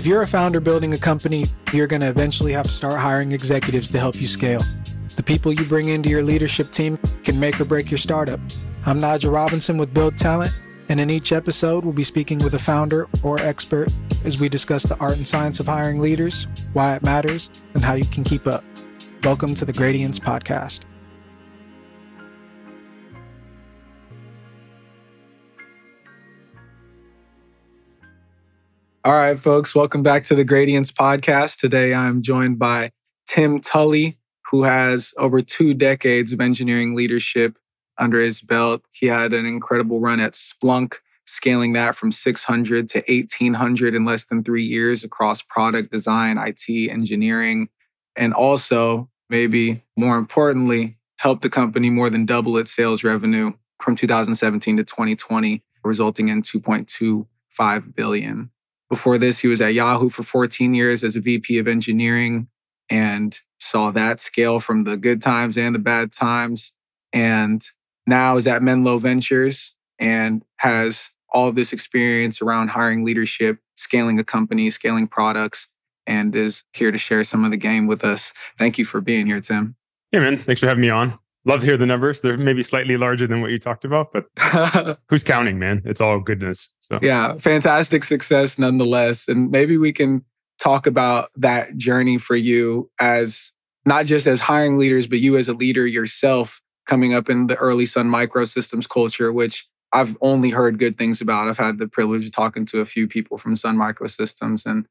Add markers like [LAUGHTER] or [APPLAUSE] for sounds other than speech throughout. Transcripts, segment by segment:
If you're a founder building a company, you're going to eventually have to start hiring executives to help you scale. The people you bring into your leadership team can make or break your startup. I'm Nigel Robinson with Build Talent, and in each episode, we'll be speaking with a founder or expert as we discuss the art and science of hiring leaders, why it matters, and how you can keep up. Welcome to the Gradience Podcast. All right, folks, welcome back to the Gradience podcast. Today I'm joined by Tim Tully, who has over two decades of engineering leadership under his belt. He had an incredible run at Splunk, scaling that from 600 to 1800 in less than three years across product design, IT, engineering, and also, maybe more importantly, helped the company more than double its sales revenue from 2017 to 2020, resulting in 2.25 billion. Before this, he was at Yahoo for 14 years as a VP of engineering and saw that scale from the good times and the bad times. And now is at Menlo Ventures and has all of this experience around hiring leadership, scaling a company, scaling products, and is here to share some of the game with us. Thank you for being here, Tim. Hey, man. Thanks for having me on love to hear the numbers. They're maybe slightly larger than what you talked about, but [LAUGHS] who's counting, man? It's all goodness. So yeah, fantastic success nonetheless. And maybe we can talk about that journey for you as not just as hiring leaders, but you as a leader yourself coming up in the early Sun Microsystems culture, which I've only heard good things about. I've had the privilege of talking to a few people from Sun Microsystems. And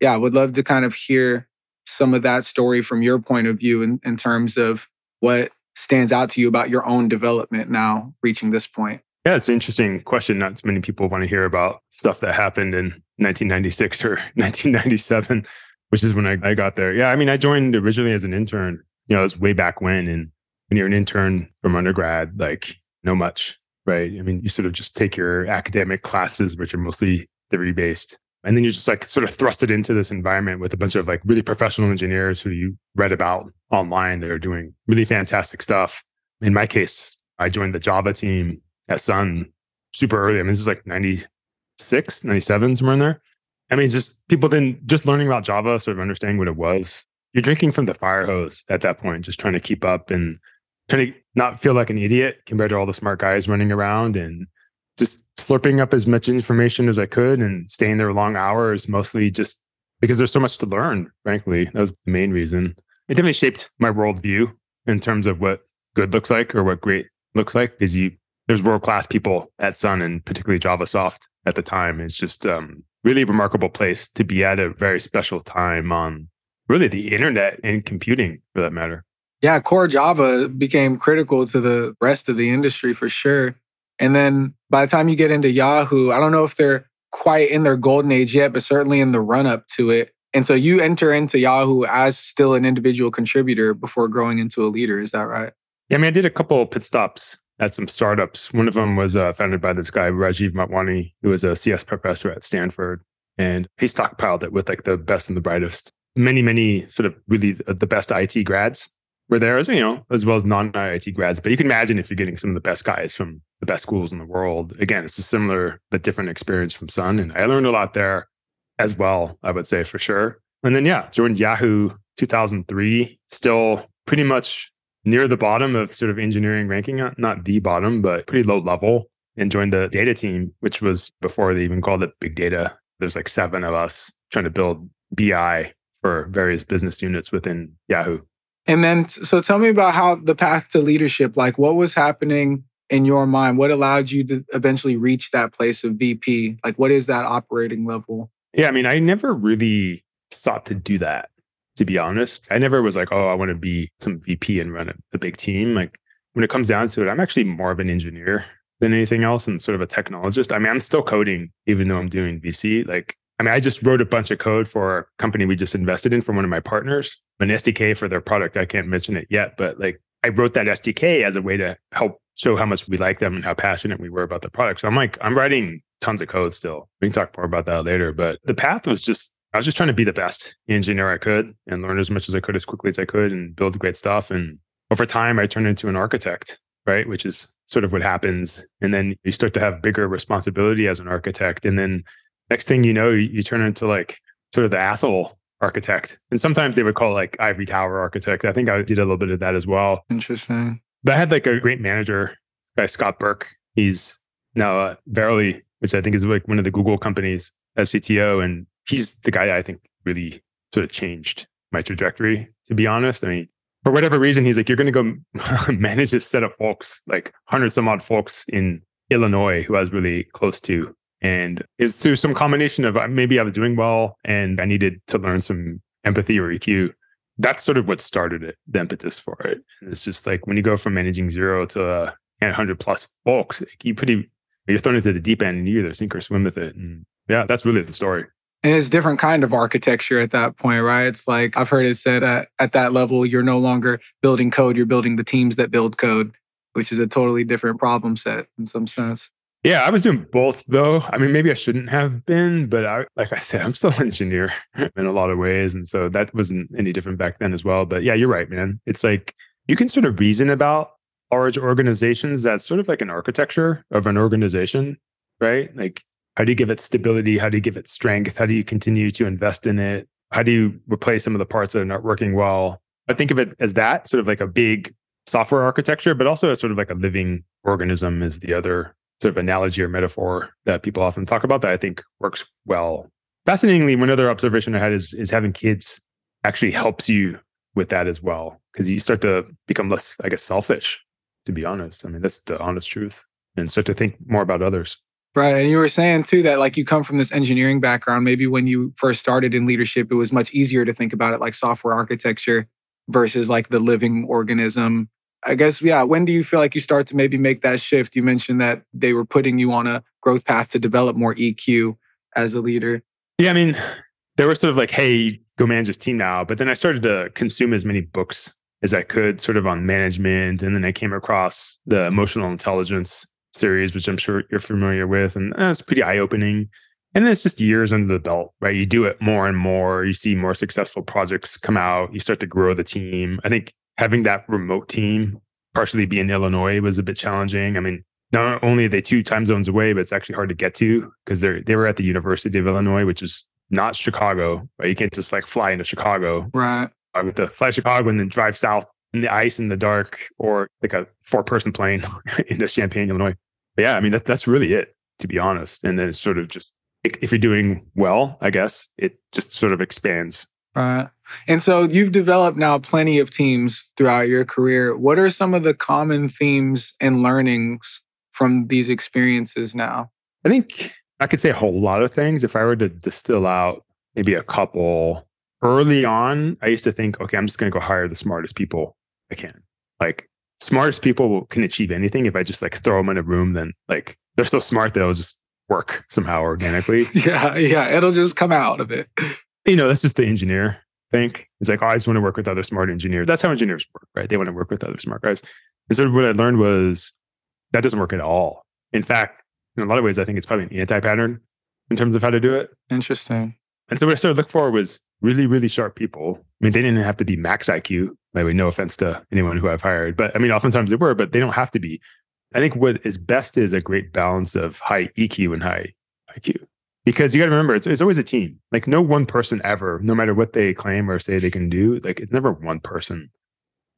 yeah, I would love to kind of hear some of that story from your point of view in, in terms of what stands out to you about your own development now reaching this point? Yeah, it's an interesting question. Not many people want to hear about stuff that happened in 1996 or [LAUGHS] 1997, which is when I, I got there. Yeah, I mean, I joined originally as an intern. You know, it was way back when. And when you're an intern from undergrad, like, no much, right? I mean, you sort of just take your academic classes, which are mostly theory based, and then you just like sort of thrust it into this environment with a bunch of like really professional engineers who you read about online that are doing really fantastic stuff. In my case, I joined the Java team at Sun super early. I mean, this is like 96, 97, somewhere in there. I mean, just people then just learning about Java, sort of understanding what it was. You're drinking from the fire hose at that point, just trying to keep up and trying to not feel like an idiot compared to all the smart guys running around and just slurping up as much information as I could and staying there long hours, mostly just because there's so much to learn, frankly. That was the main reason. It definitely shaped my worldview in terms of what good looks like or what great looks like. Because you there's world class people at Sun and particularly JavaSoft at the time. It's just um, really remarkable place to be at a very special time on really the internet and computing for that matter. Yeah, core Java became critical to the rest of the industry for sure. And then by the time you get into Yahoo, I don't know if they're quite in their golden age yet, but certainly in the run up to it. And so you enter into Yahoo as still an individual contributor before growing into a leader. Is that right? Yeah, I mean, I did a couple pit stops at some startups. One of them was uh, founded by this guy, Rajeev Motwani, who was a CS professor at Stanford. And he stockpiled it with like the best and the brightest. Many, many sort of really the best IIT grads were there as you know as well as non-IIT grads. But you can imagine if you're getting some of the best guys from the best schools in the world. Again, it's a similar but different experience from Sun, and I learned a lot there as well. I would say for sure. And then yeah, joined Yahoo 2003, still pretty much near the bottom of sort of engineering ranking, not the bottom, but pretty low level. And joined the data team, which was before they even called it big data. There's like seven of us trying to build BI for various business units within Yahoo. And then, so tell me about how the path to leadership, like what was happening in your mind? What allowed you to eventually reach that place of VP? Like, what is that operating level? Yeah, I mean, I never really sought to do that, to be honest. I never was like, oh, I want to be some VP and run a, a big team. Like, when it comes down to it, I'm actually more of an engineer than anything else and sort of a technologist. I mean, I'm still coding, even though I'm doing VC. Like, I mean, I just wrote a bunch of code for a company we just invested in from one of my partners, an SDK for their product. I can't mention it yet, but like I wrote that SDK as a way to help show how much we like them and how passionate we were about the product. So I'm like, I'm writing tons of code still. We can talk more about that later. But the path was just, I was just trying to be the best engineer I could and learn as much as I could as quickly as I could and build great stuff. And over time, I turned into an architect, right? Which is sort of what happens. And then you start to have bigger responsibility as an architect. And then next thing you know, you, turn into like sort of the asshole architect. And sometimes they would call like ivory tower architect. I think I did a little bit of that as well. Interesting. But I had like a great manager, guy Scott Burke. He's now uh, Verily, which I think is like one of the Google companies as CTO. And he's the guy I think really sort of changed my trajectory, to be honest. I mean, for whatever reason, he's like, you're going to go [LAUGHS] manage this set of folks, like hundreds some odd folks in Illinois who I was really close to. And it's through some combination of uh, maybe I was doing well and I needed to learn some empathy or EQ. That's sort of what started it, the impetus for it. And it's just like when you go from managing zero to uh, 100 plus folks, you pretty, you're thrown into the deep end and you either sink or swim with it. And yeah, that's really the story. And it's different kind of architecture at that point, right? It's like I've heard it said at, at that level, you're no longer building code, you're building the teams that build code, which is a totally different problem set in some sense. Yeah, I was doing both though. I mean, maybe I shouldn't have been, but I, like I said, I'm still an engineer [LAUGHS] in a lot of ways. And so that wasn't any different back then as well. But yeah, you're right, man. It's like you can sort of reason about large organizations as sort of like an architecture of an organization, right? Like how do you give it stability? How do you give it strength? How do you continue to invest in it? How do you replace some of the parts that are not working well? I think of it as that sort of like a big software architecture, but also as sort of like a living organism is the other sort of analogy or metaphor that people often talk about that I think works well. Fascinatingly, one other observation I had is is having kids actually helps you with that as well because you start to become less, I guess, selfish. To be honest, I mean that's the honest truth, and start to think more about others. Right. And you were saying too that like you come from this engineering background. Maybe when you first started in leadership, it was much easier to think about it like software architecture versus like the living organism. I guess, yeah, when do you feel like you start to maybe make that shift? You mentioned that they were putting you on a growth path to develop more EQ as a leader. Yeah, I mean, they were sort of like, hey, go manage this team now. But then I started to consume as many books as I could, sort of on management. And then I came across the emotional intelligence series, which I'm sure you're familiar with, and uh, that's pretty eye opening. And then it's just years under the belt, right? You do it more and more. You see more successful projects come out. You start to grow the team. I think having that remote team, partially be in Illinois, was a bit challenging. I mean, not only are they two time zones away, but it's actually hard to get to because they're they were at the University of Illinois, which is not Chicago. Right? You can't just like fly into Chicago. Right. I have to fly Chicago and then drive south in the ice in the dark or like a four person plane [LAUGHS] into Champaign, Illinois. But yeah, I mean, that, that's really it, to be honest. And then it's sort of just, if you're doing well, I guess it just sort of expands. Right. And so you've developed now plenty of teams throughout your career. What are some of the common themes and learnings from these experiences now? I think I could say a whole lot of things. If I were to distill out maybe a couple early on, I used to think, okay, I'm just going to go hire the smartest people I can. Like smartest people can achieve anything. If I just like throw them in a room, then like they're so smart that it'll just work somehow organically. [LAUGHS] yeah, yeah, it'll just come out of it. You know, that's just the engineer think. It's like, oh, I just want to work with other smart engineers. That's how engineers work, right? They want to work with other smart guys. And so what I learned was that doesn't work at all. In fact, in a lot of ways, I think it's probably an anti-pattern in terms of how to do it. Interesting. And so what I started to look for was really, really sharp people. I mean, they didn't have to be max IQ. By the way, no offense to anyone who I've hired, but I mean, oftentimes they were, but they don't have to be. I think what is best is a great balance of high EQ and high IQ. Because you got to remember, it's, it's always a team. Like, no one person ever, no matter what they claim or say they can do, like, it's never one person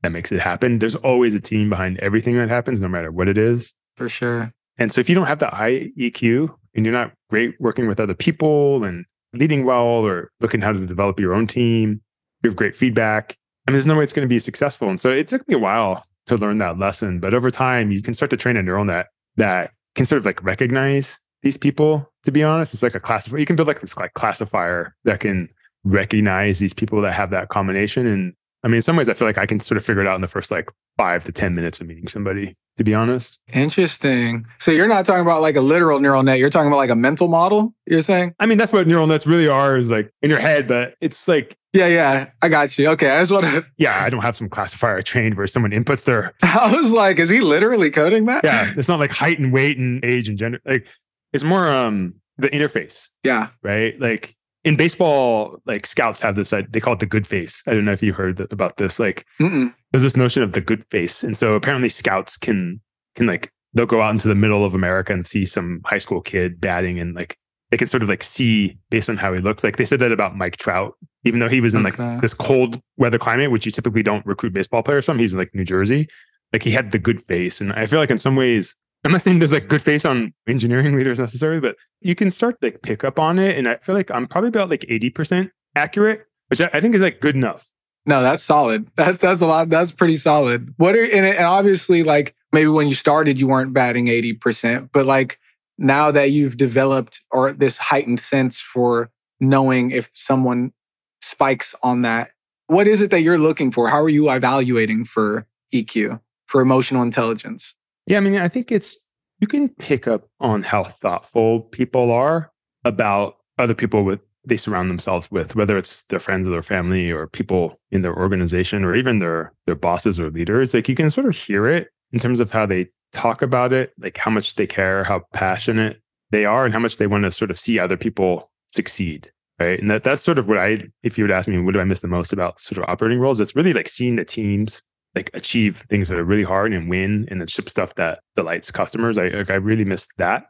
that makes it happen. There's always a team behind everything that happens, no matter what it is. For sure. And so, if you don't have the high EQ and you're not great working with other people and leading well or looking how to develop your own team, you have great feedback. I mean, there's no way it's going to be successful. And so it took me a while to learn that lesson. But over time, you can start to train a neural net that can sort of like recognize these people, to be honest. It's like a classifier. You can build like this like classifier that can recognize these people that have that combination. And I mean, in some ways, I feel like I can sort of figure it out in the first like five to 10 minutes of meeting somebody, to be honest. Interesting. So you're not talking about like a literal neural net. You're talking about like a mental model, you're saying? I mean, that's what neural nets really are is like in your head, but it's like. Yeah, yeah. I got you. Okay. I just want to. [LAUGHS] Yeah. I don't have some classifier trained where someone inputs their. [LAUGHS] I was like, is he literally coding that? Yeah. It's not like height and weight and age and gender. Like it's more um the interface. Yeah. Right. Like in baseball, like scouts have this, they call it the good face. I don't know if you heard about this. Like Mm-mm. there's this notion of the good face. And so apparently scouts can, can like, they'll go out into the middle of America and see some high school kid batting and like they can sort of like see based on how he looks. Like they said that about Mike Trout, even though he was in Okay. like this cold weather climate, which you typically don't recruit baseball players from. He's in like New Jersey. Like he had the good face. And I feel like in some ways, I'm not saying there's like good face on engineering leaders necessarily, but you can start like pick up on it. And I feel like I'm probably about like 80% accurate, which I, I think is like good enough. No, that's solid. That, that's a lot. That's pretty solid. What are and, and obviously like maybe when you started you weren't batting 80%, but like now that you've developed or this heightened sense for knowing if someone spikes on that, what is it that you're looking for? How are you evaluating for EQ, for emotional intelligence? Yeah, I mean, I think it's you can pick up on how thoughtful people are about other people with they surround themselves with, whether it's their friends or their family or people in their organization or even their their bosses or leaders. Like you can sort of hear it in terms of how they talk about it, like how much they care, how passionate they are, and how much they want to sort of see other people succeed. Right. And that, that's sort of what I, if you would ask me, what do I miss the most about sort of operating roles? It's really like seeing the teams like achieve things that are really hard and win and then ship stuff that delights customers. I like, I really missed that.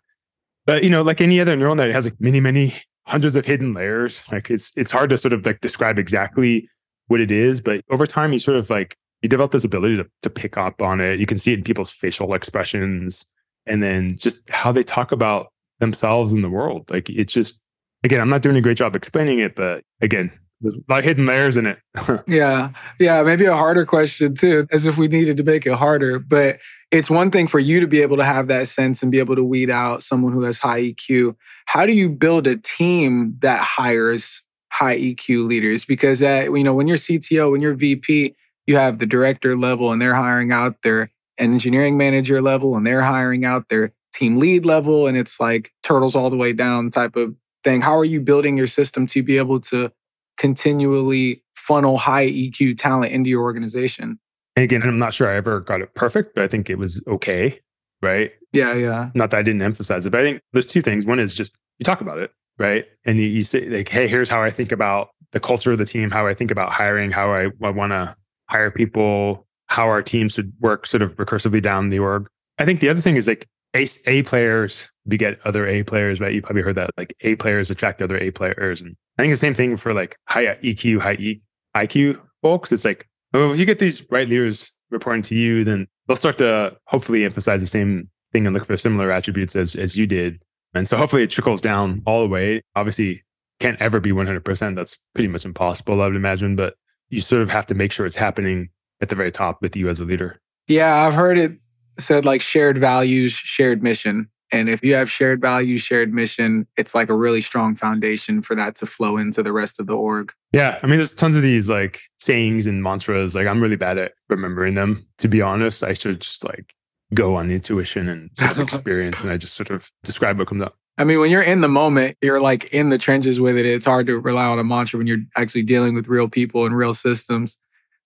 But you know, like any other neural net, it has like many, many hundreds of hidden layers. Like it's it's hard to sort of like describe exactly what it is, but over time you sort of like you develop this ability to to pick up on it. You can see it in people's facial expressions and then just how they talk about themselves in the world. Like it's just again, I'm not doing a great job explaining it, but again, there's of hidden layers in it. [LAUGHS] Yeah. Yeah. Maybe a harder question too, as if we needed to make it harder. But it's one thing for you to be able to have that sense and be able to weed out someone who has high EQ. How do you build a team that hires high EQ leaders? Because uh, you know, when you're CTO, when you're VP, you have the director level and they're hiring out their engineering manager level and they're hiring out their team lead level. And it's like turtles all the way down type of thing. How are you building your system to be able to continually funnel high EQ talent into your organization. And again, I'm not sure I ever got it perfect, but I think it was okay. Right. Yeah, yeah. Not that I didn't emphasize it, but I think there's two things. One is just you talk about it, right? And you, you say, like, hey, here's how I think about the culture of the team, how I think about hiring, how I, I want to hire people, how our team should work sort of recursively down the org. I think the other thing is like A, A players beget other A players, right? You probably heard that like A players attract other A players. And I think the same thing for like high EQ, high e, IQ folks. It's like, oh, if you get these right leaders reporting to you, then they'll start to hopefully emphasize the same thing and look for similar attributes as, as you did. And so hopefully it trickles down all the way. Obviously, can't ever be 100%. That's pretty much impossible, I would imagine. But you sort of have to make sure it's happening at the very top with you as a leader. Yeah, I've heard it said like shared values, shared mission. And if you have shared values, shared mission, it's like a really strong foundation for that to flow into the rest of the org. Yeah. I mean, there's tons of these like sayings and mantras. Like, I'm really bad at remembering them, to be honest. I should just like go on intuition and sort of [LAUGHS] experience and I just sort of describe what comes up. I mean, when you're in the moment, you're like in the trenches with it. It's hard to rely on a mantra when you're actually dealing with real people and real systems.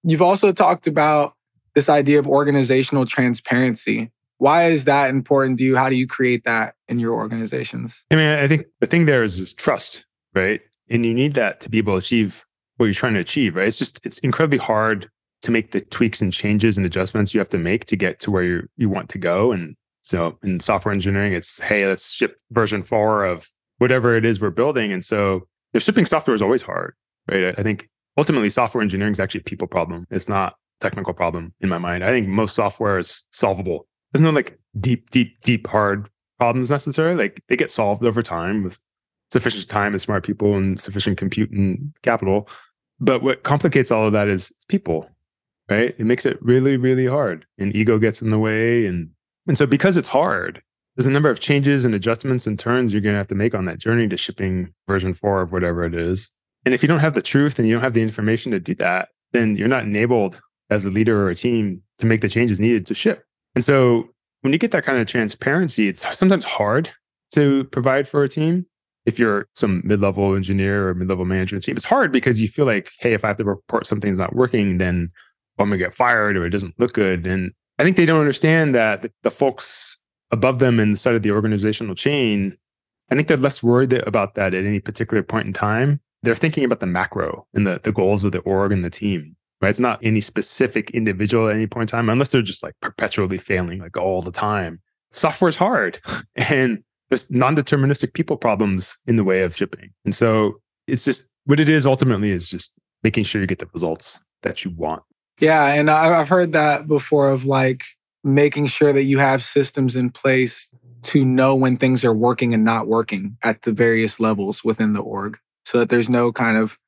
You've also talked about this idea of organizational transparency. Why is that important to you? How do you create that in your organizations? I mean, I think the thing there is is trust, right? And you need that to be able to achieve what you're trying to achieve, right? It's just it's incredibly hard to make the tweaks and changes and adjustments you have to make to get to where you you want to go. And so in software engineering, it's hey, let's ship version four of whatever it is we're building. And so shipping software is always hard, right? I think ultimately software engineering is actually a people problem. It's not technical problem in my mind. I think most software is solvable. There's no like deep, deep, deep hard problems necessarily. Like they get solved over time with sufficient time and smart people and sufficient compute and capital. But what complicates all of that is people, right? It makes it really, really hard. And ego gets in the way. And and so because it's hard, there's a number of changes and adjustments and turns you're gonna have to make on that journey to shipping version four of whatever it is. And if you don't have the truth and you don't have the information to do that, then you're not enabled as a leader or a team to make the changes needed to ship. And so when you get that kind of transparency, it's sometimes hard to provide for a team. If you're some mid level engineer or mid level management team, it's hard because you feel like, hey, if I have to report something's not working, then I'm going to get fired or it doesn't look good. And I think they don't understand that the, folks above them in the side of the organizational chain, I think they're less worried about that at any particular point in time. They're thinking about the macro and the, the goals of the org and the team right? It's not any specific individual at any point in time, unless they're just like perpetually failing like all the time. Software is hard. [LAUGHS] And there's non-deterministic people problems in the way of shipping. And so it's just what it is ultimately is just making sure you get the results that you want. Yeah. And I've heard that before of like making sure that you have systems in place to know when things are working and not working at the various levels within the org so that there's no kind of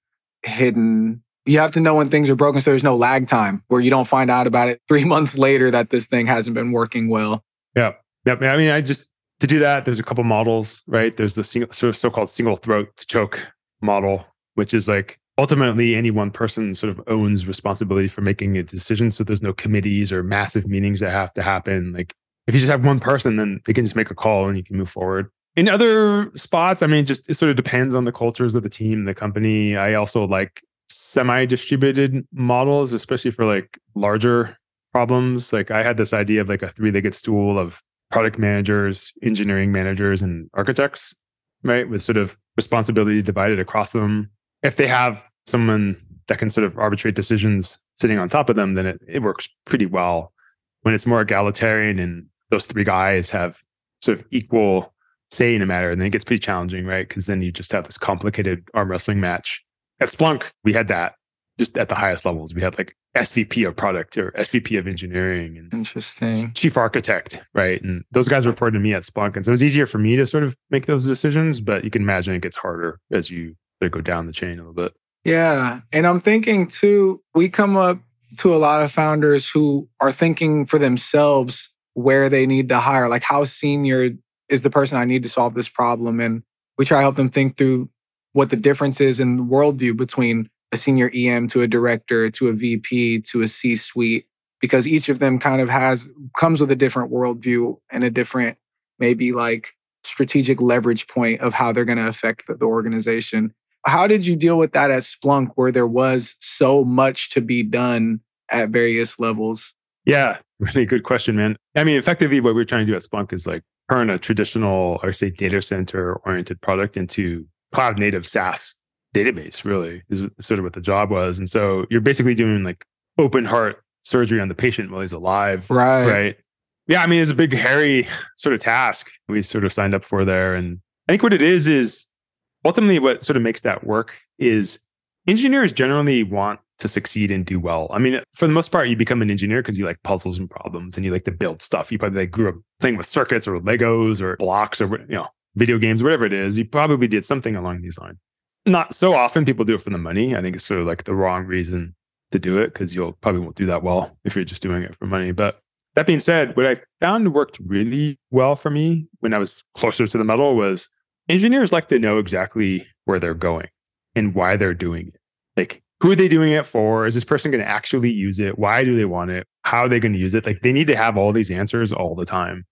hidden you have to know when things are broken so there's no lag time where you don't find out about it [LAUGHS] three months later that this thing hasn't been working well. Yeah yeah i mean i just to do that there's a couple models right? There's the single, sort of so-called single throat choke model which is like ultimately any one person sort of owns responsibility for making a decision so there's no committees or massive meetings that have to happen. Like if you just have one person then they can just make a call and you can move forward. In other spots i mean just it sort of depends on the cultures of the team the company. I also like semi-distributed models especially for like larger problems like i had this idea of like a three-legged stool of product managers engineering managers and architects right with sort of responsibility divided across them if they have someone that can sort of arbitrate decisions sitting on top of them then it, it works pretty well when it's more egalitarian and those three guys have sort of equal say in a matter. And then it gets pretty challenging, right? Because then you just have this complicated arm wrestling match. At Splunk, we had that just at the highest levels. We had like SVP of product or SVP of engineering and interesting chief architect, right? And those guys reported to me at Splunk. And so it was easier for me to sort of make those decisions, but you can imagine it gets harder as you go down the chain a little bit. Yeah. And I'm thinking too, we come up to a lot of founders who are thinking for themselves where they need to hire, like how senior is the person I need to solve this problem. And we try to help them think through what the difference is in worldview between a senior EM to a director to a VP to a C suite, because each of them kind of has comes with a different worldview and a different, maybe like strategic leverage point of how they're going to affect the, the organization. How did you deal with that at Splunk where there was so much to be done at various levels? Yeah, [LAUGHS] really good question, man. I mean, effectively, what we're trying to do at Splunk is like turn a traditional, or say, data center oriented product into cloud native SaaS database, really, is sort of what the job was. And so you're basically doing like open heart surgery on the patient while he's alive. Right. Right. Yeah. I mean, it's a big, hairy sort of task we sort of signed up for there. And I think what it is, is ultimately what sort of makes that work is engineers generally want to succeed and do well. I mean, for the most part, you become an engineer because you like puzzles and problems and you like to build stuff. You probably like grew up playing with circuits or Legos or blocks or you know video games, whatever it is. You probably did something along these lines. Not so often people do it for the money. I think it's sort of like the wrong reason to do it because you'll probably won't do that well if you're just doing it for money. But that being said, what I found worked really well for me when I was closer to the metal was engineers like to know exactly where they're going and why they're doing it. Like who are they doing it for? Is this person going to actually use it? Why do they want it? How are they going to use it? Like they need to have all these answers all the time.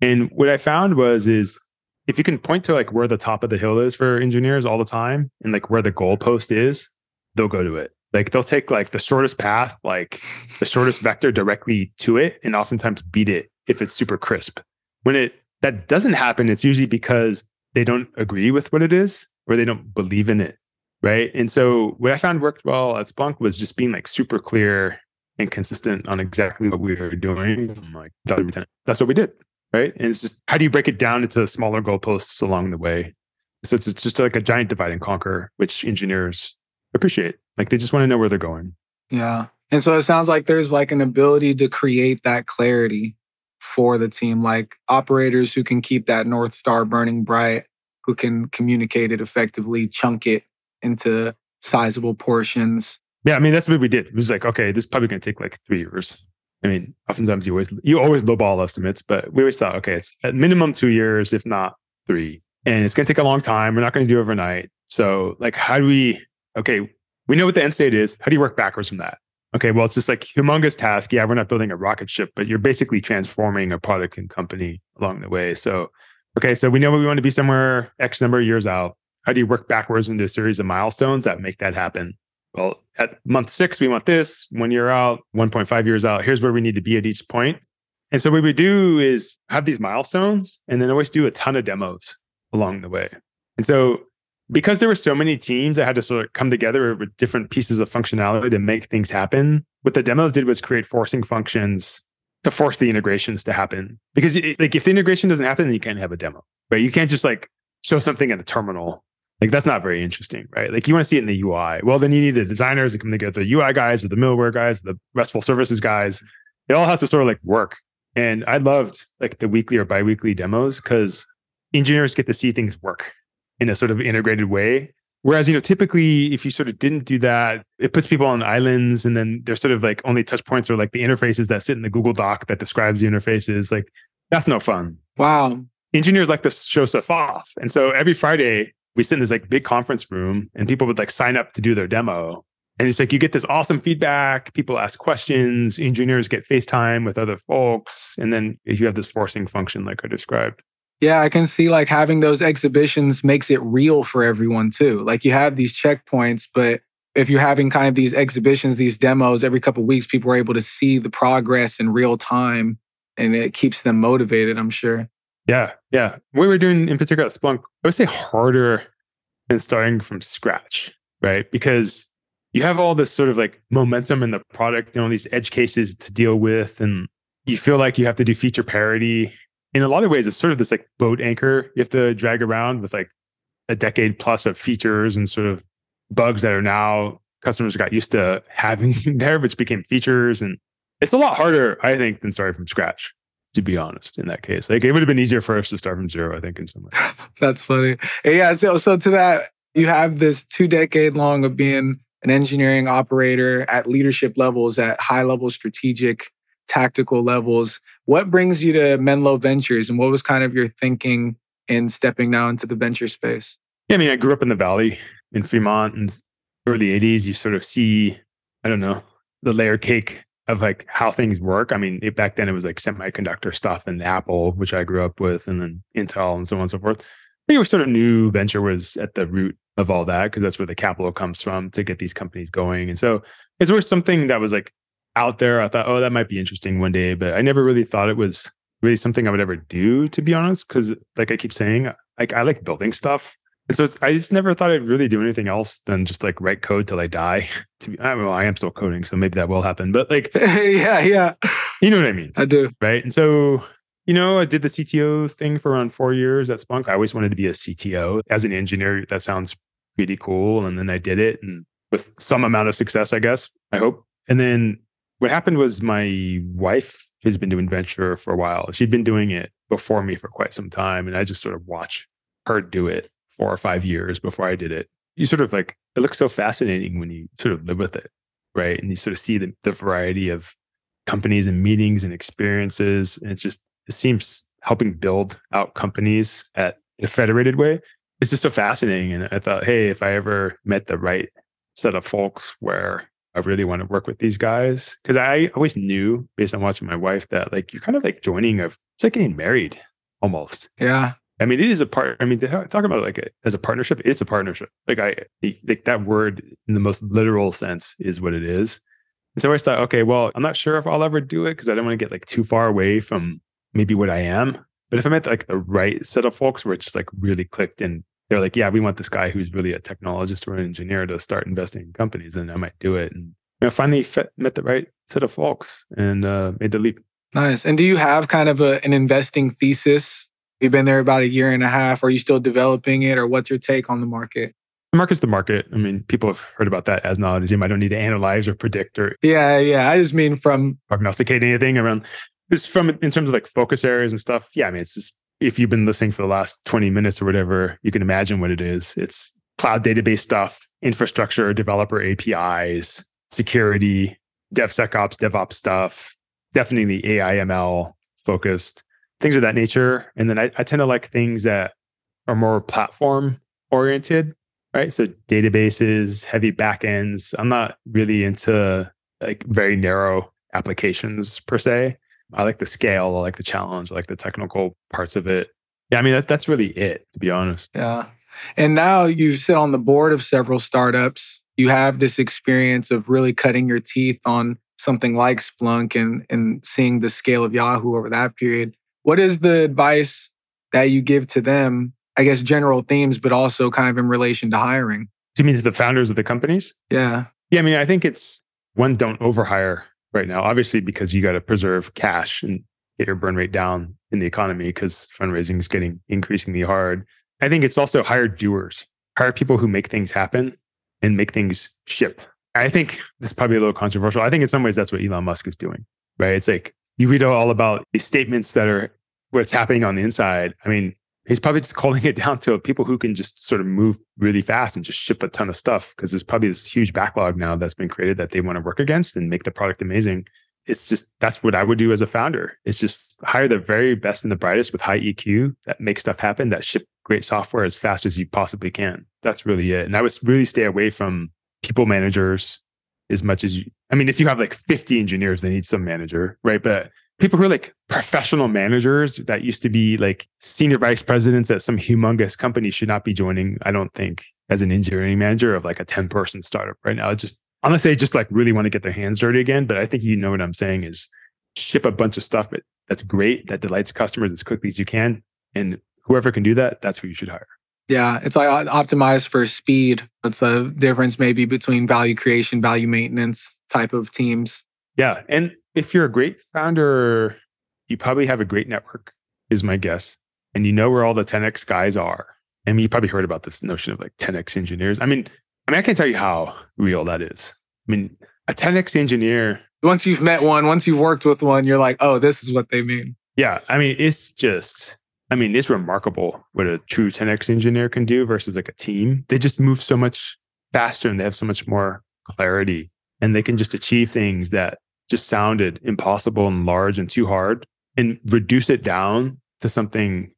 And what I found was is if you can point to like where the top of the hill is for engineers all the time and like where the goalpost is, they'll go to it. Like they'll take like the shortest path, like the shortest vector directly to it and oftentimes beat it if it's super crisp. When it that doesn't happen, it's usually because they don't agree with what it is or they don't believe in it right? And so what I found worked well at Splunk was just being like super clear and consistent on exactly what we were doing. I'm like, that's what we did, right? And it's just how do you break it down into smaller goalposts along the way? So it's just like a giant divide and conquer, which engineers appreciate. Like they just want to know where they're going. Yeah. And so it sounds like there's like an ability to create that clarity for the team, like operators who can keep that North Star burning bright, who can communicate it effectively, chunk it, into sizable portions. Yeah, I mean that's what we did. It was like, okay, this is probably going to take like three years. I mean, oftentimes you always you always lowball estimates, but we always thought, okay, it's at minimum two years, if not three, and it's going to take a long time. We're not going to do overnight. So, like, how do we? Okay, we know what the end state is. How do you work backwards from that? Okay, well, it's just like humongous task. Yeah, we're not building a rocket ship, but you're basically transforming a product and company along the way. So, okay, so we know we want to be somewhere X number of years out. How do you work backwards into a series of milestones that make that happen? Well, at month six, we want this. One year out, 1.5 years out, here's where we need to be at each point. And so what we do is have these milestones and then always do a ton of demos along the way. And so because there were so many teams that had to sort of come together with different pieces of functionality to make things happen, what the demos did was create forcing functions to force the integrations to happen. Because it, like if the integration doesn't happen, then you can't have a demo. right? You can't just like show something in the terminal. Like that's not very interesting, right? Like you want to see it in the UI. Well, then you need the designers to come together, the UI guys or the middleware guys, the RESTful services guys. It all has to sort of like work. And I loved like the weekly or biweekly demos because engineers get to see things work in a sort of integrated way. Whereas, you know, typically if you sort of didn't do that, it puts people on islands and then they're sort of like only touch points or like the interfaces that sit in the Google Doc that describes the interfaces. Like that's no fun. Wow. Engineers like to show stuff off. And so every Friday we sit in this like big conference room and people would like sign up to do their demo. And it's like you get this awesome feedback. People ask questions. Engineers get FaceTime with other folks. And then you have this forcing function, like I described. Yeah, I can see like having those exhibitions makes it real for everyone too. Like you have these checkpoints, but if you're having kind of these exhibitions, these demos every couple weeks, people are able to see the progress in real time and it keeps them motivated, I'm sure. Yeah, yeah. What we're doing in particular at Splunk, I would say harder than starting from scratch, right? Because you have all this sort of like momentum in the product and all these edge cases to deal with, and you feel like you have to do feature parity. In a lot of ways, it's sort of this like boat anchor you have to drag around with like a decade plus of features and sort of bugs that are now customers got used to having [LAUGHS] there, which became features. And it's a lot harder, I think, than starting from scratch to be honest, in that case. Like it would have been easier for us to start from zero, I think, in some way. [LAUGHS] That's funny. Yeah. So, so to that, you have this two decade long of being an engineering operator at leadership levels, at high level strategic, tactical levels. What brings you to Menlo Ventures and what was kind of your thinking in stepping now into the venture space? Yeah, I mean, I grew up in the Valley in Fremont in early 80s. You sort of see, I don't know, the layer cake of like how things work. I mean, it, back then it was like semiconductor stuff and Apple, which I grew up with, and then Intel and so on and so forth. It was sort of new venture was at the root of all that because that's where the capital comes from to get these companies going. And so it's was something that was like out there. I thought, oh, that might be interesting one day, but I never really thought it was really something I would ever do, to be honest. Because like I keep saying, like I like building stuff. And so I just never thought I'd really do anything else than just like write code till I die. [LAUGHS] To be, I, well, I am still coding, so maybe that will happen. But like, [LAUGHS] yeah, yeah, you know what I mean. I do. Right. And so, you know, I did the CTO thing for around four years at Splunk. I always wanted to be a CTO as an engineer. That sounds pretty cool. And then I did it, and with some amount of success, I guess. I hope. And then what happened was my wife has been doing venture for a while. She'd been doing it before me for quite some time, and I just sort of watch her do it four or five years before I did it. You sort of like, it looks so fascinating when you sort of live with it, right? And you sort of see the, the variety of companies and meetings and experiences. And it's just, it seems helping build out companies at a federated way. It's just so fascinating. And I thought, hey, if I ever met the right set of folks where I really want to work with these guys, because I always knew based on watching my wife that like you're kind of like joining a, it's like getting married almost. Yeah. I mean, it is a part. I mean, talk about like a, as a partnership. It's a partnership. Like I, like that word in the most literal sense is what it is. And so I thought, okay, well, I'm not sure if I'll ever do it because I don't want to get like too far away from maybe what I am. But if I met like the right set of folks where it just like really clicked and they're like, yeah, we want this guy who's really a technologist or an engineer to start investing in companies, then I might do it. And you know, finally fit, met the right set of folks and uh, made the leap. Nice. And do you have kind of a, an investing thesis You've been there about a year and a half. Are you still developing it, or what's your take on the market? The market's the market. I mean, people have heard about that as knowledge. I don't need to analyze or predict or yeah, yeah. I just mean from prognosticate anything around this from in terms of like focus areas and stuff. Yeah, I mean, it's just if you've been listening for the last 20 minutes or whatever, you can imagine what it is. It's cloud database stuff, infrastructure, developer APIs, security, DevSecOps, DevOps stuff, definitely the AI ML focused things of that nature. And then I, I tend to like things that are more platform oriented, right? So databases, heavy backends. I'm not really into like very narrow applications per se. I like the scale, I like the challenge, I like the technical parts of it. Yeah, I mean that, that's really it, to be honest. Yeah. And now you've sit on the board of several startups. You have this experience of really cutting your teeth on something like Splunk and, and seeing the scale of Yahoo over that period. What is the advice that you give to them? I guess general themes, but also kind of in relation to hiring. Do you mean to the founders of the companies? Yeah. Yeah. I mean, I think it's one, don't overhire right now, obviously, because you got to preserve cash and get your burn rate down in the economy because fundraising is getting increasingly hard. I think it's also hire doers, hire people who make things happen and make things ship. I think this is probably a little controversial. I think in some ways that's what Elon Musk is doing, right? It's like you read all about these statements that are what's happening on the inside. I mean, he's probably just [LAUGHS] calling it down to people who can just sort of move really fast and just ship a ton of stuff because there's probably this huge backlog now that's been created that they want to work against and make the product amazing. It's just that's what I would do as a founder. It's just hire the very best and the brightest with high EQ that make stuff happen, that ship great software as fast as you possibly can. That's really it. And I would really stay away from people managers as much as you. I mean, if you have like 50 engineers, they need some manager, right? But people who are like professional managers that used to be like senior vice presidents at some humongous company should not be joining, I don't think, as an engineering manager of like a 10 person startup right now. It's just unless they just like really want to get their hands dirty again. But I think you know what I'm saying is ship a bunch of stuff that's great, that delights customers as quickly as you can. And whoever can do that, that's who you should hire. Yeah, it's like uh, optimized for speed. It's a difference maybe between value creation, value maintenance type of teams. Yeah. And if you're a great founder, you probably have a great network, is my guess. And you know where all the 10x guys are. I mean, you probably heard about this notion of like 10x engineers. I mean, I mean, I can't tell you how real that is. I mean, a 10x engineer. Once you've met one, once you've worked with one, you're like, oh, this is what they mean. Yeah. I mean, it's just, I mean, it's remarkable what a true 10x engineer can do versus like a team. They just move so much faster and they have so much more clarity and they can just achieve things that just sounded impossible and large and too hard and reduce it down to something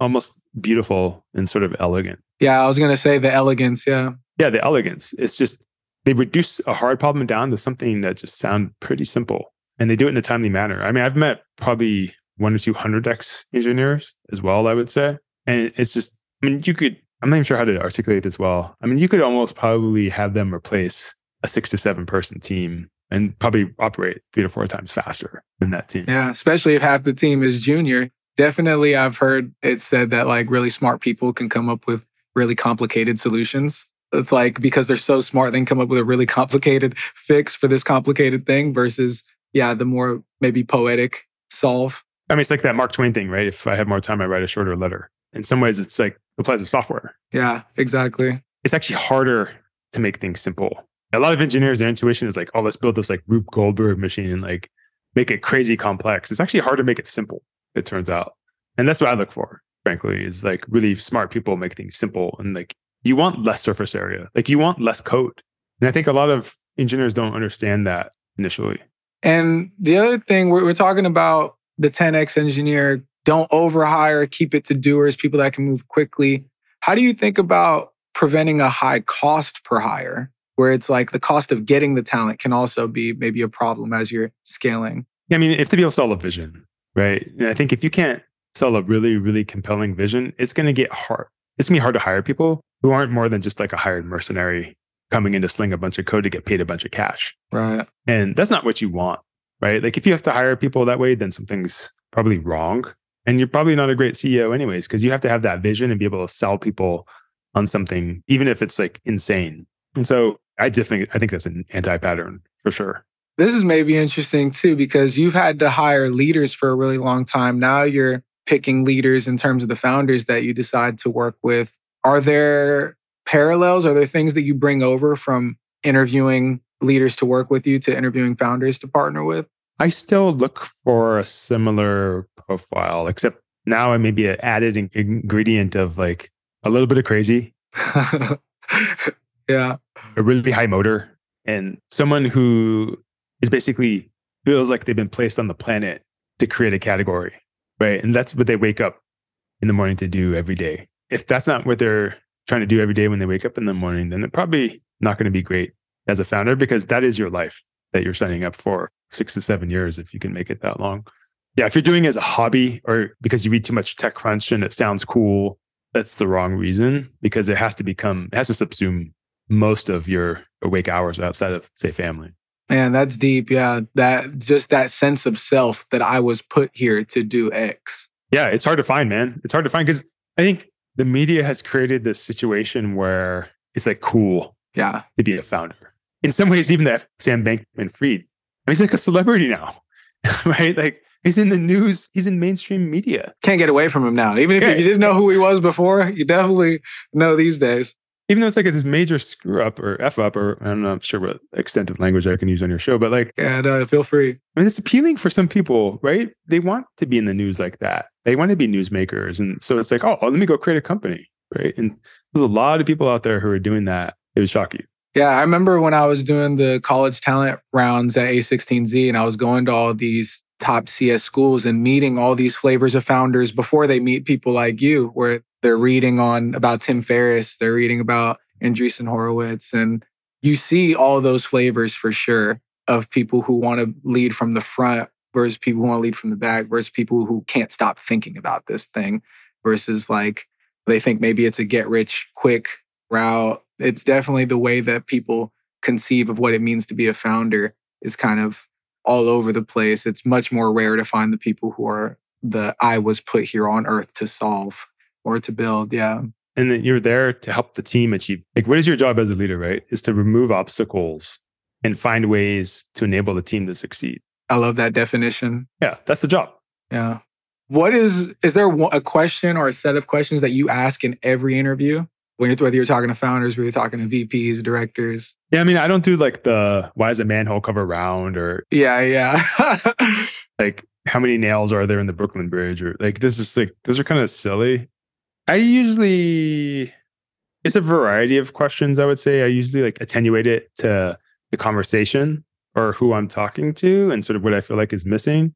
almost beautiful and sort of elegant. Yeah, I was going to say the elegance. Yeah. Yeah, the elegance. It's just they reduce a hard problem down to something that just sound pretty simple and they do it in a timely manner. I mean, I've met probably one or two hundred X engineers as well, I would say. And it's just, I mean, you could, I'm not even sure how to articulate this well. I mean, you could almost probably have them replace a six to seven person team and probably operate three to four times faster than that team. Yeah, especially if half the team is junior. Definitely, I've heard it said that like really smart people can come up with really complicated solutions. It's like because they're so smart, they can come up with a really complicated fix for this complicated thing versus, yeah, the more maybe poetic solve. I mean, it's like that Mark Twain thing, right? If I have more time, I write a shorter letter. In some ways, it's like applies to software. Yeah, exactly. It's actually harder to make things simple a lot of engineers, their intuition is like, oh, let's build this like Rube Goldberg machine and like make it crazy complex. It's actually hard to make it simple, it turns out. And that's what I look for, frankly, is like really smart people make things simple. And like you want less surface area, like you want less code. And I think a lot of engineers don't understand that initially. And the other thing we're, we're talking about the 10x engineer, don't overhire, keep it to doers, people that can move quickly. How do you think about preventing a high cost per hire? where it's like the cost of getting the talent can also be maybe a problem as you're scaling. Yeah, I mean, if to be able to sell a vision, right? And I think if you can't sell a really, really compelling vision, it's going to get hard. It's going to be hard to hire people who aren't more than just like a hired mercenary coming in to sling a bunch of code to get paid a bunch of cash. Right. And that's not what you want, right? Like if you have to hire people that way, then something's probably wrong. And you're probably not a great CEO, anyways, because you have to have that vision and be able to sell people on something, even if it's like insane. And so I think I think that's an anti-pattern for sure. This is maybe interesting too because you've had to hire leaders for a really long time. Now you're picking leaders in terms of the founders that you decide to work with. Are there parallels? Are there things that you bring over from interviewing leaders to work with you to interviewing founders to partner with? I still look for a similar profile, except now I maybe an added ingredient of like a little bit of crazy. [LAUGHS] yeah a really high motor and someone who is basically feels like they've been placed on the planet to create a category, right? And that's what they wake up in the morning to do every day. If that's not what they're trying to do every day when they wake up in the morning, then they're probably not going to be great as a founder because that is your life that you're signing up for six to seven years if you can make it that long. Yeah, if you're doing it as a hobby or because you read too much TechCrunch and it sounds cool, that's the wrong reason because it has to become, it has to subsume most of your awake hours outside of say family. Man that's deep. Yeah that just that sense of self that i was put here to do x. Yeah it's hard to find man. It's hard to find because i think the media has created this situation where it's like cool yeah. to be a founder in some ways even that sam bankman mean, he's like a celebrity now [LAUGHS] right like He's in the news. He's in mainstream media. Can't get away from him now. Even if yeah. you didn't know who he was before, you definitely know these days. Even though it's like this major screw up or f up, or I'm not sure what extent of language I can use on your show, but like, yeah, no, feel free. I mean, it's appealing for some people, right? They want to be in the news like that. They want to be newsmakers, and so it's like, oh, let me go create a company, right? And there's a lot of people out there who are doing that. It would shock you. Yeah, I remember when I was doing the college talent rounds at A16Z, and I was going to all these top CS schools and meeting all these flavors of founders before they meet people like you, where they're reading on about Tim Ferriss, they're reading about Andreessen Horowitz, and you see all those flavors for sure of people who want to lead from the front versus people who want to lead from the back versus people who can't stop thinking about this thing versus like they think maybe it's a get rich quick route. It's definitely the way that people conceive of what it means to be a founder is kind of all over the place. It's much more rare to find the people who are the I was put here on earth to solve or to build. Yeah. And then you're there to help the team achieve. Like, what is your job as a leader, right? Is to remove obstacles and find ways to enable the team to succeed. I love that definition. Yeah, that's the job. Yeah. What is, is there a question or a set of questions that you ask in every interview? When you're, whether you're talking to founders, whether you're talking to VPs, directors. Yeah, I mean, I don't do like the why is a manhole cover round or yeah, yeah. [LAUGHS] like how many nails are there in the Brooklyn Bridge or like this is like those are kind of silly. I usually it's a variety of questions. I would say I usually like attenuate it to the conversation or who I'm talking to and sort of what I feel like is missing.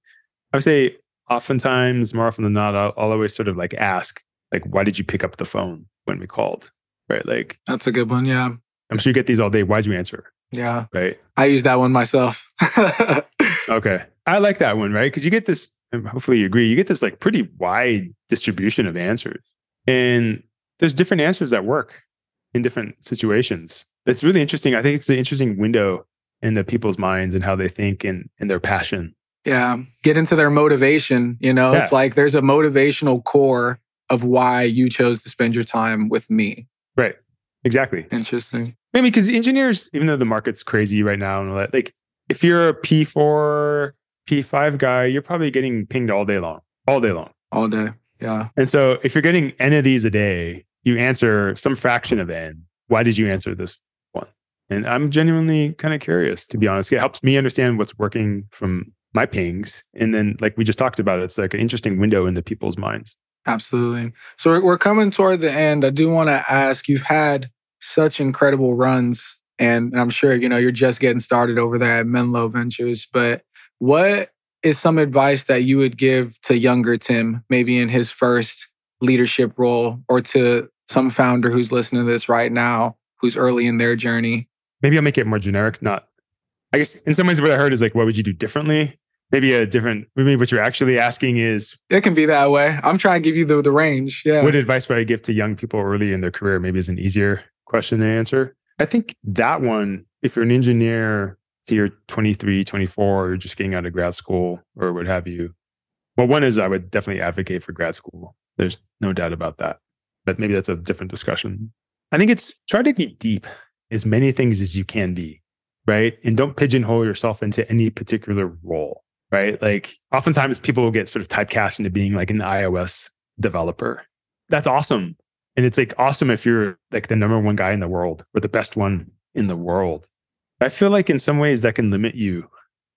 I would say oftentimes, more often than not, I'll, I'll always sort of like ask, like, why did you pick up the phone when we called? Right. Like, that's a good one. Yeah. I'm sure you get these all day. Why'd you answer? Yeah. Right. I use that one myself. [LAUGHS] okay. I like that one, right? Because you get this, hopefully you agree, you get this like pretty wide distribution of answers. And there's different answers that work in different situations. It's really interesting. I think it's an interesting window into people's minds and how they think and, and their passion. Yeah. Get into their motivation. You know, yeah. it's like there's a motivational core of why you chose to spend your time with me. Right. Exactly. Interesting. Maybe because engineers, even though the market's crazy right now and all that, like if you're a P4, P5 guy, you're probably getting pinged all day long, all day long. All day. Yeah. And so if you're getting N of these a day, you answer some fraction of N. Why did you answer this one? And I'm genuinely kind of curious, to be honest. It helps me understand what's working from my pings. And then, like we just talked about, it's like an interesting window into people's minds. Absolutely. So we're coming toward the end. I do want to ask you've had such incredible runs, and I'm sure you know you're just getting started over there at Menlo Ventures. But what is some advice that you would give to younger Tim, maybe in his first leadership role, or to some founder who's listening to this right now, who's early in their journey? Maybe I'll make it more generic. Not, I guess, in some ways, what I heard is like, what would you do differently? Maybe a different maybe what you're actually asking is it can be that way. I'm trying to give you the, the range. Yeah. What advice would i give to young people early in their career? Maybe is an easier question to answer. I think that one if you're an engineer say you're 23 24 you're just getting out of grad school or what have you well one is i would definitely advocate for grad school. There's no doubt about that. But maybe that's a different discussion. I think it's try to be deep as many things as you can be right? And don't pigeonhole yourself into any particular role right? Like oftentimes people will get sort of typecast into being like an iOS developer. That's awesome. And it's like awesome if you're like the number one guy in the world or the best one in the world. I feel like in some ways that can limit you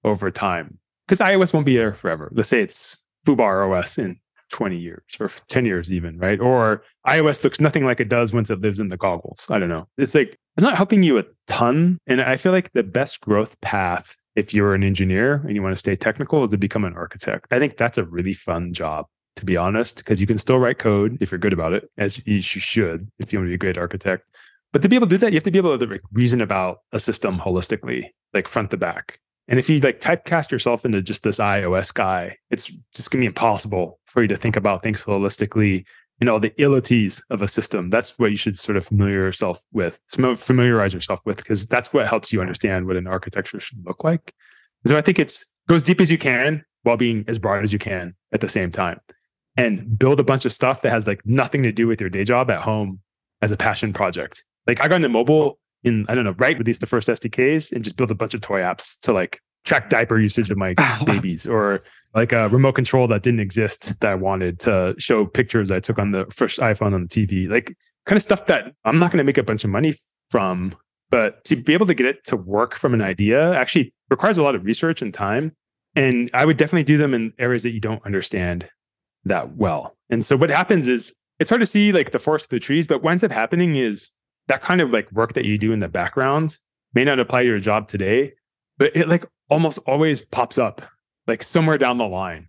over time because iOS won't be there forever. Let's say it's Foobar OS in 20 years or 10 years even, right? Or iOS looks nothing like it does once it lives in the goggles. I don't know. It's like, it's not helping you a ton. And I feel like the best growth path if you're an engineer and you want to stay technical is to become an architect. I think that's a really fun job, to be honest, because you can still write code if you're good about it, as you should if you want to be a great architect. But to be able to do that, you have to be able to reason about a system holistically, like front to back. And if you like typecast yourself into just this iOS guy, it's just going to be impossible for you to think about things holistically you know the illities of a system. That's what you should sort of familiar yourself with familiarize yourself with because that's what helps you understand what an architecture should look like. So i think it's go as deep as you can while being as broad as you can at the same time and build a bunch of stuff that has like nothing to do with your day job at home as a passion project. Like i got into mobile in i don't know right release the first sdks and just build a bunch of toy apps to like track diaper usage of my [SIGHS] babies or like a remote control that didn't exist that I wanted to show pictures I took on the first iPhone on the TV. Like kind of stuff that I'm not going to make a bunch of money from, but to be able to get it to work from an idea actually requires a lot of research and time. And I would definitely do them in areas that you don't understand that well. And so what happens is it's hard to see like the forest of the trees, but what ends up happening is that kind of like work that you do in the background may not apply to your job today, but it like almost always pops up like somewhere down the line.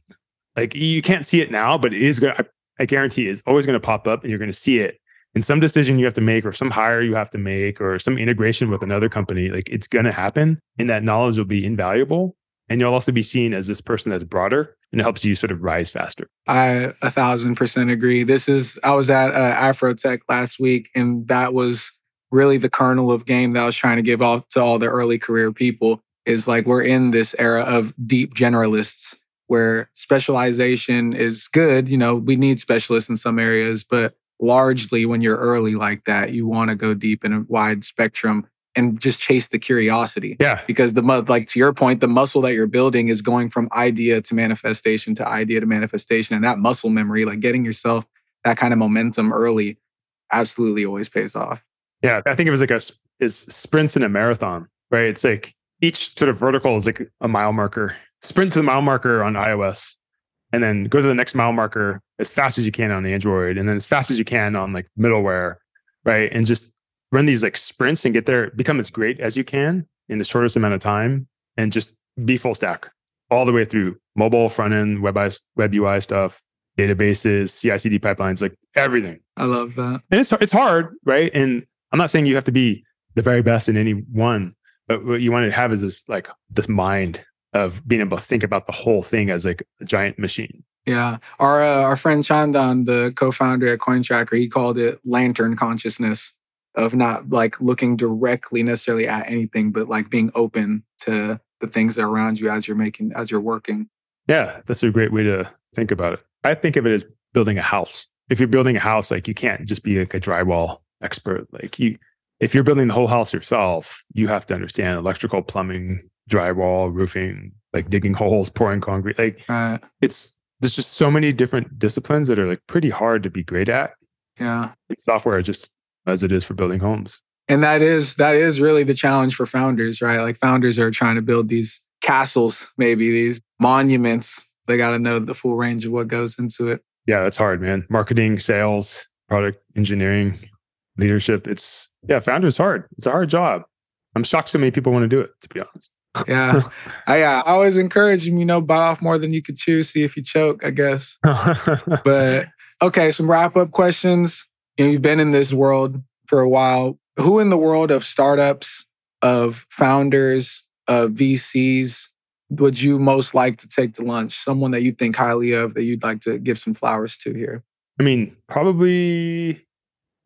Like you can't see it now, but it is going I guarantee it's always going to pop up and you're going to see it in some decision you have to make or some hire you have to make or some integration with another company. Like it's going to happen and that knowledge will be invaluable. And you'll also be seen as this person that's broader and it helps you sort of rise faster. I a thousand percent agree. This is, I was at uh, Afrotech last week and that was really the kernel of game that I was trying to give off to all the early career people is like we're in this era of deep generalists where specialization is good. You know, we need specialists in some areas, but largely when you're early like that, you want to go deep in a wide spectrum and just chase the curiosity. Yeah. Because the like to your point, the muscle that you're building is going from idea to manifestation to idea to manifestation. And that muscle memory, like getting yourself that kind of momentum early, absolutely always pays off. Yeah. I think it was like a is sprints in a marathon, right? It's like each sort of vertical is like a mile marker. Sprint to the mile marker on iOS, and then go to the next mile marker as fast as you can on Android, and then as fast as you can on like middleware, right? And just run these like sprints and get there, become as great as you can in the shortest amount of time, and just be full stack all the way through mobile, front end, web, web UI stuff, databases, CI/CD pipelines, like everything. I love that. And it's it's hard, right? And I'm not saying you have to be the very best in any one, but what you want to have is this like this mind of being able to think about the whole thing as like a giant machine. Yeah, our uh, our friend Chandan, the co-founder at CoinTracker, he called it lantern consciousness of not like looking directly necessarily at anything, but like being open to the things that are around you as you're making as you're working. Yeah, that's a great way to think about it. I think of it as building a house. If you're building a house, like you can't just be like a drywall expert. Like you if you're building the whole house yourself, you have to understand electrical, plumbing, drywall, roofing, like digging holes, pouring concrete. Like it's there's just so many different disciplines that are like pretty hard to be great at. Yeah. Like software just as it is for building homes. And that is that is really the challenge for founders, right? Like founders are trying to build these castles, maybe these monuments. They got to know the full range of what goes into it. Yeah, that's hard, man. Marketing, sales, product engineering, leadership. It's yeah, founder is hard. It's a hard job. I'm shocked so many people want to do it, to be honest. [LAUGHS] yeah. I, I always encourage them, you know, bite off more than you could chew, see if you choke, I guess. [LAUGHS] but okay, some wrap up questions. You know, you've been in this world for a while. Who in the world of startups, of founders, of VCs, would you most like to take to lunch? Someone that you think highly of that you'd like to give some flowers to here? I mean, probably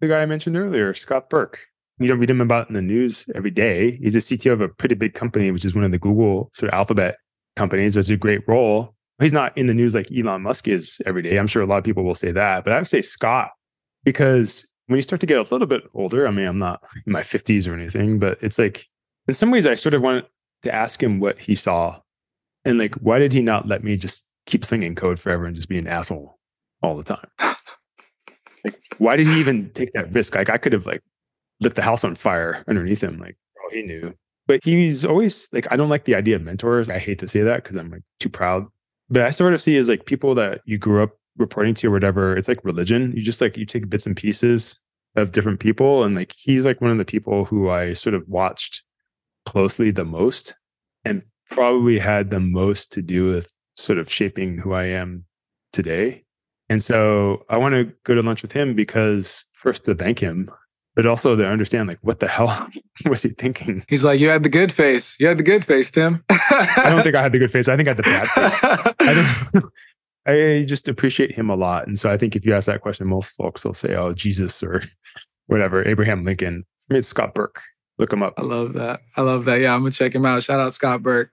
the guy I mentioned earlier, Scott Burke. You don't read him about in the news every day. He's a CTO of a pretty big company, which is one of the Google sort of alphabet companies. It's a great role. He's not in the news like Elon Musk is every day. I'm sure a lot of people will say that, but I would say Scott because when you start to get a little bit older, I mean, I'm not in my 50s or anything, but it's like in some ways I sort of want to ask him what he saw and like why did he not let me just keep slinging code forever and just be an asshole all the time? [LAUGHS] Why did he even take that risk? Like, I could have like lit the house on fire underneath him. Like, oh, he knew. But he's always like, I don't like the idea of mentors. I hate to say that because I'm like too proud. But I sort of see as like people that you grew up reporting to or whatever. It's like religion. You just like you take bits and pieces of different people, and like he's like one of the people who I sort of watched closely the most, and probably had the most to do with sort of shaping who I am today. And so I want to go to lunch with him because first to thank him, but also to understand like what the hell [LAUGHS] was he thinking? He's like, you had the good face. You had the good face, Tim. I don't think I had the good face. I think I had the bad face. I, [LAUGHS] I just appreciate him a lot. And so I think if you ask that question, most folks will say, oh, Jesus or whatever, Abraham Lincoln. For me, it's Scott Burke. Look him up. I love that. I love that. Yeah, I'm going to check him out. Shout out Scott Burke.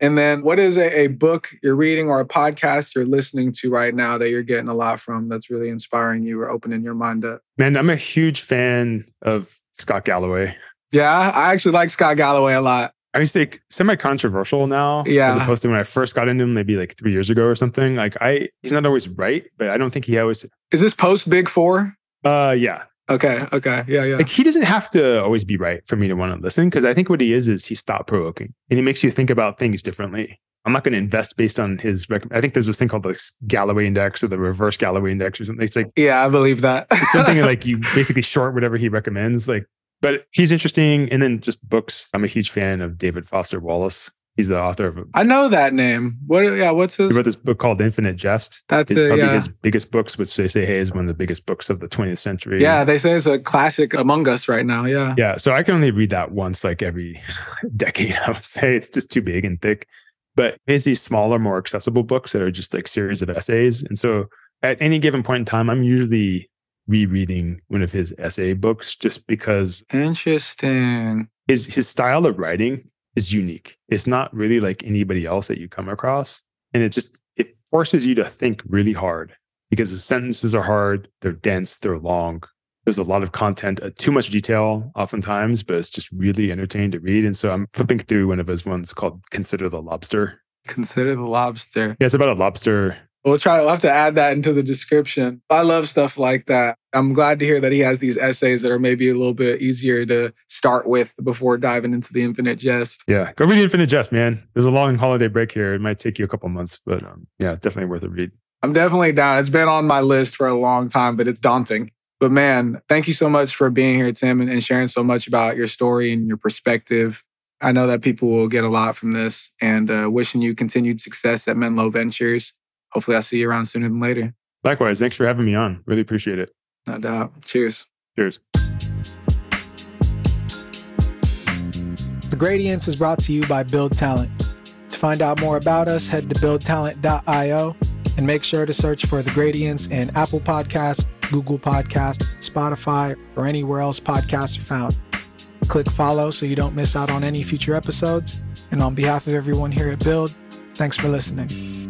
And then what is a, a, book you're reading or a podcast you're listening to right now that you're getting a lot from that's really inspiring you or opening your mind up? Man, I'm a huge fan of Scott Galloway. Yeah, I actually like Scott Galloway a lot. I would say semi-controversial now, Yeah. as opposed to when I first got into him, maybe like three years ago or something. Like I, he's not always right, but I don't think he always. Is this post Big Four? Uh, yeah, Okay. Okay. Yeah. Yeah. like he doesn't have to always be right for me to want to listen because I think what he is is he's thought provoking and he makes you think about things differently. I'm not going to invest based on his. Rec- I think there's this thing called the Galloway Index or the Reverse Galloway Index or something. It's like Yeah, I believe that. [LAUGHS] something like you basically short whatever he recommends. Like, but he's interesting. And then just books. I'm a huge fan of David Foster Wallace. He's the author of. I know that name. What? Yeah. What's his? He wrote this book called Infinite Jest. That's It's it. probably Yeah. his biggest books, which they say, hey, is one of the biggest books of the 20th century. Yeah. They say it's a classic among us right now. Yeah. Yeah. So I can only read that once, like every [LAUGHS] decade, I would say. It's just too big and thick. But it's these smaller, more accessible books that are just like series of essays. And so at any given point in time, I'm usually rereading one of his essay books just because Interesting. his his style of writing is unique. It's not really like anybody else that you come across. And it just it forces you to think really hard because the sentences are hard, they're dense, they're long. There's a lot of content, uh, too much detail oftentimes, but it's just really entertaining to read. And so I'm flipping through one of his ones called Consider the Lobster. Consider the lobster. Yeah, it's about a lobster. We'll try. We'll have to add that into the description. I love stuff like that. I'm glad to hear that he has these essays that are maybe a little bit easier to start with before diving into the infinite jest. Yeah, go read the Infinite Jest, man. There's a long holiday break here. It might take you a couple months, but um, yeah, definitely worth a read. I'm definitely down. It's been on my list for a long time, but it's daunting. But man, thank you so much for being here, Tim, and, and sharing so much about your story and your perspective. I know that people will get a lot from this and uh, wishing you continued success at Menlo Ventures. Hopefully, I'll see you around sooner than later. Likewise, thanks for having me on. Really appreciate it. No doubt. Cheers. Cheers. The Gradience is brought to you by Build Talent. To find out more about us, head to buildtalent.io and make sure to search for The Gradience in Apple Podcasts, Google Podcasts, Spotify, or anywhere else podcasts are found. Click follow so you don't miss out on any future episodes. And on behalf of everyone here at Build, thanks for listening.